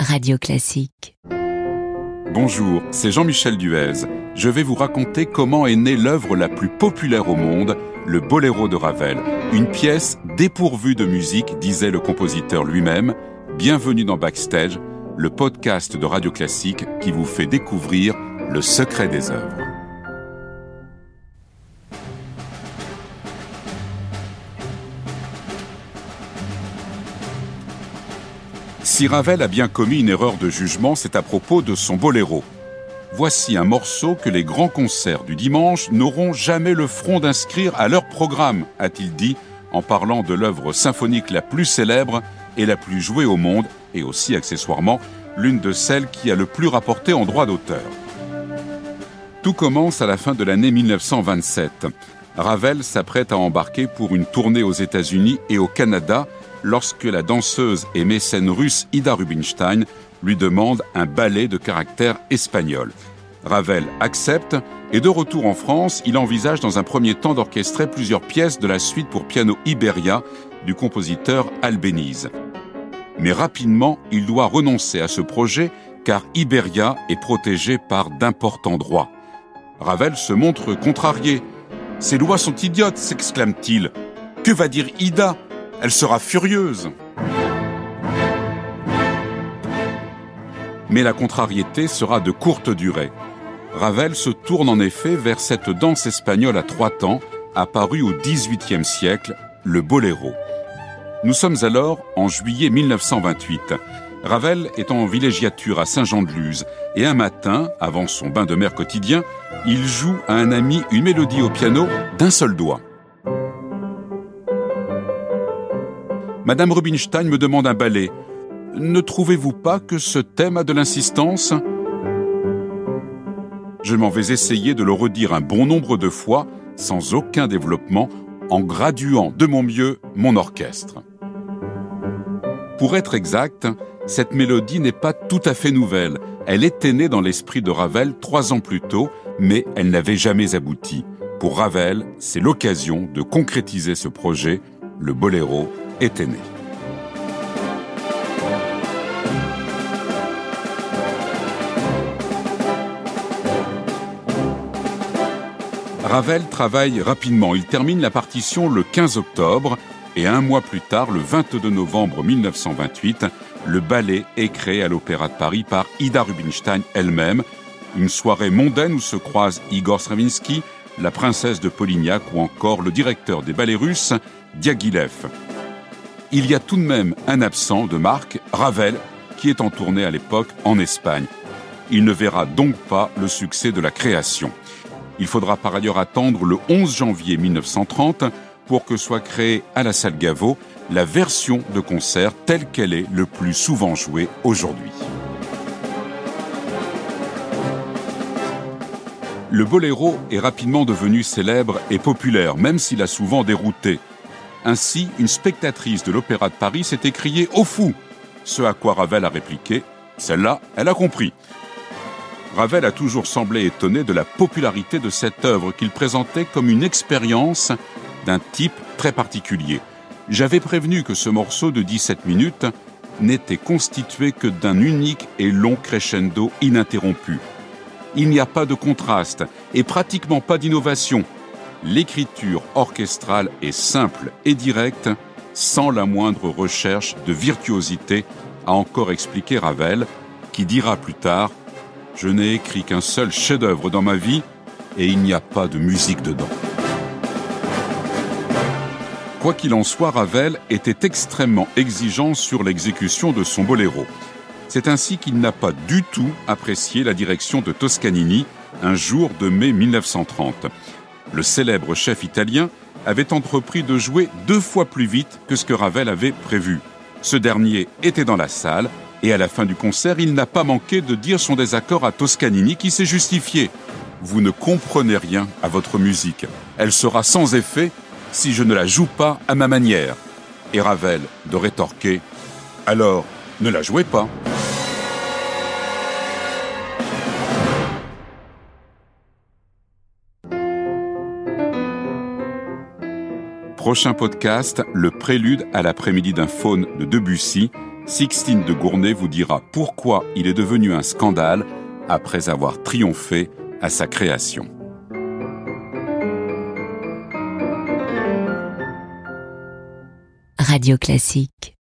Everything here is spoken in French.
Radio Classique. Bonjour, c'est Jean-Michel Duez. Je vais vous raconter comment est née l'œuvre la plus populaire au monde, le Boléro de Ravel. Une pièce dépourvue de musique, disait le compositeur lui-même. Bienvenue dans Backstage, le podcast de Radio Classique qui vous fait découvrir le secret des œuvres. Si Ravel a bien commis une erreur de jugement, c'est à propos de son boléro. Voici un morceau que les grands concerts du dimanche n'auront jamais le front d'inscrire à leur programme, a-t-il dit, en parlant de l'œuvre symphonique la plus célèbre et la plus jouée au monde, et aussi accessoirement l'une de celles qui a le plus rapporté en droit d'auteur. Tout commence à la fin de l'année 1927. Ravel s'apprête à embarquer pour une tournée aux États-Unis et au Canada lorsque la danseuse et mécène russe Ida Rubinstein lui demande un ballet de caractère espagnol. Ravel accepte et de retour en France, il envisage dans un premier temps d'orchestrer plusieurs pièces de la suite pour piano Iberia du compositeur Albéniz. Mais rapidement, il doit renoncer à ce projet car Iberia est protégé par d'importants droits. Ravel se montre contrarié. Ces lois sont idiotes, s'exclame-t-il. Que va dire Ida? Elle sera furieuse. Mais la contrariété sera de courte durée. Ravel se tourne en effet vers cette danse espagnole à trois temps, apparue au XVIIIe siècle, le boléro. Nous sommes alors en juillet 1928. Ravel est en villégiature à Saint-Jean-de-Luz et un matin, avant son bain de mer quotidien, il joue à un ami une mélodie au piano d'un seul doigt. Madame Rubinstein me demande un ballet. Ne trouvez-vous pas que ce thème a de l'insistance? Je m'en vais essayer de le redire un bon nombre de fois, sans aucun développement, en graduant de mon mieux mon orchestre. Pour être exact, cette mélodie n'est pas tout à fait nouvelle. Elle était née dans l'esprit de Ravel trois ans plus tôt, mais elle n'avait jamais abouti. Pour Ravel, c'est l'occasion de concrétiser ce projet, le boléro était. Ravel travaille rapidement. Il termine la partition le 15 octobre et un mois plus tard, le 22 novembre 1928, le ballet est créé à l'Opéra de Paris par Ida Rubinstein elle-même. Une soirée mondaine où se croisent Igor Stravinsky, la princesse de Polignac ou encore le directeur des ballets russes, Diaghilev il y a tout de même un absent de marque, Ravel, qui est en tournée à l'époque en Espagne. Il ne verra donc pas le succès de la création. Il faudra par ailleurs attendre le 11 janvier 1930 pour que soit créée à la salle Gaveau la version de concert telle qu'elle est le plus souvent jouée aujourd'hui. Le boléro est rapidement devenu célèbre et populaire, même s'il a souvent dérouté. Ainsi, une spectatrice de l'Opéra de Paris s'est écriée Au fou Ce à quoi Ravel a répliqué Celle-là, elle a compris. Ravel a toujours semblé étonné de la popularité de cette œuvre qu'il présentait comme une expérience d'un type très particulier. J'avais prévenu que ce morceau de 17 minutes n'était constitué que d'un unique et long crescendo ininterrompu. Il n'y a pas de contraste et pratiquement pas d'innovation l'écriture orchestrale est simple et directe, sans la moindre recherche de virtuosité, a encore expliqué Ravel, qui dira plus tard Je n'ai écrit qu'un seul chef-d'œuvre dans ma vie et il n'y a pas de musique dedans. Quoi qu'il en soit, Ravel était extrêmement exigeant sur l'exécution de son boléro. C'est ainsi qu'il n'a pas du tout apprécié la direction de Toscanini un jour de mai 1930 le célèbre chef italien, avait entrepris de jouer deux fois plus vite que ce que Ravel avait prévu. Ce dernier était dans la salle et à la fin du concert, il n'a pas manqué de dire son désaccord à Toscanini qui s'est justifié. Vous ne comprenez rien à votre musique. Elle sera sans effet si je ne la joue pas à ma manière. Et Ravel de rétorquer Alors, ne la jouez pas. Prochain podcast, le prélude à l'après-midi d'un faune de Debussy, Sixtine de Gournay vous dira pourquoi il est devenu un scandale après avoir triomphé à sa création. Radio Classique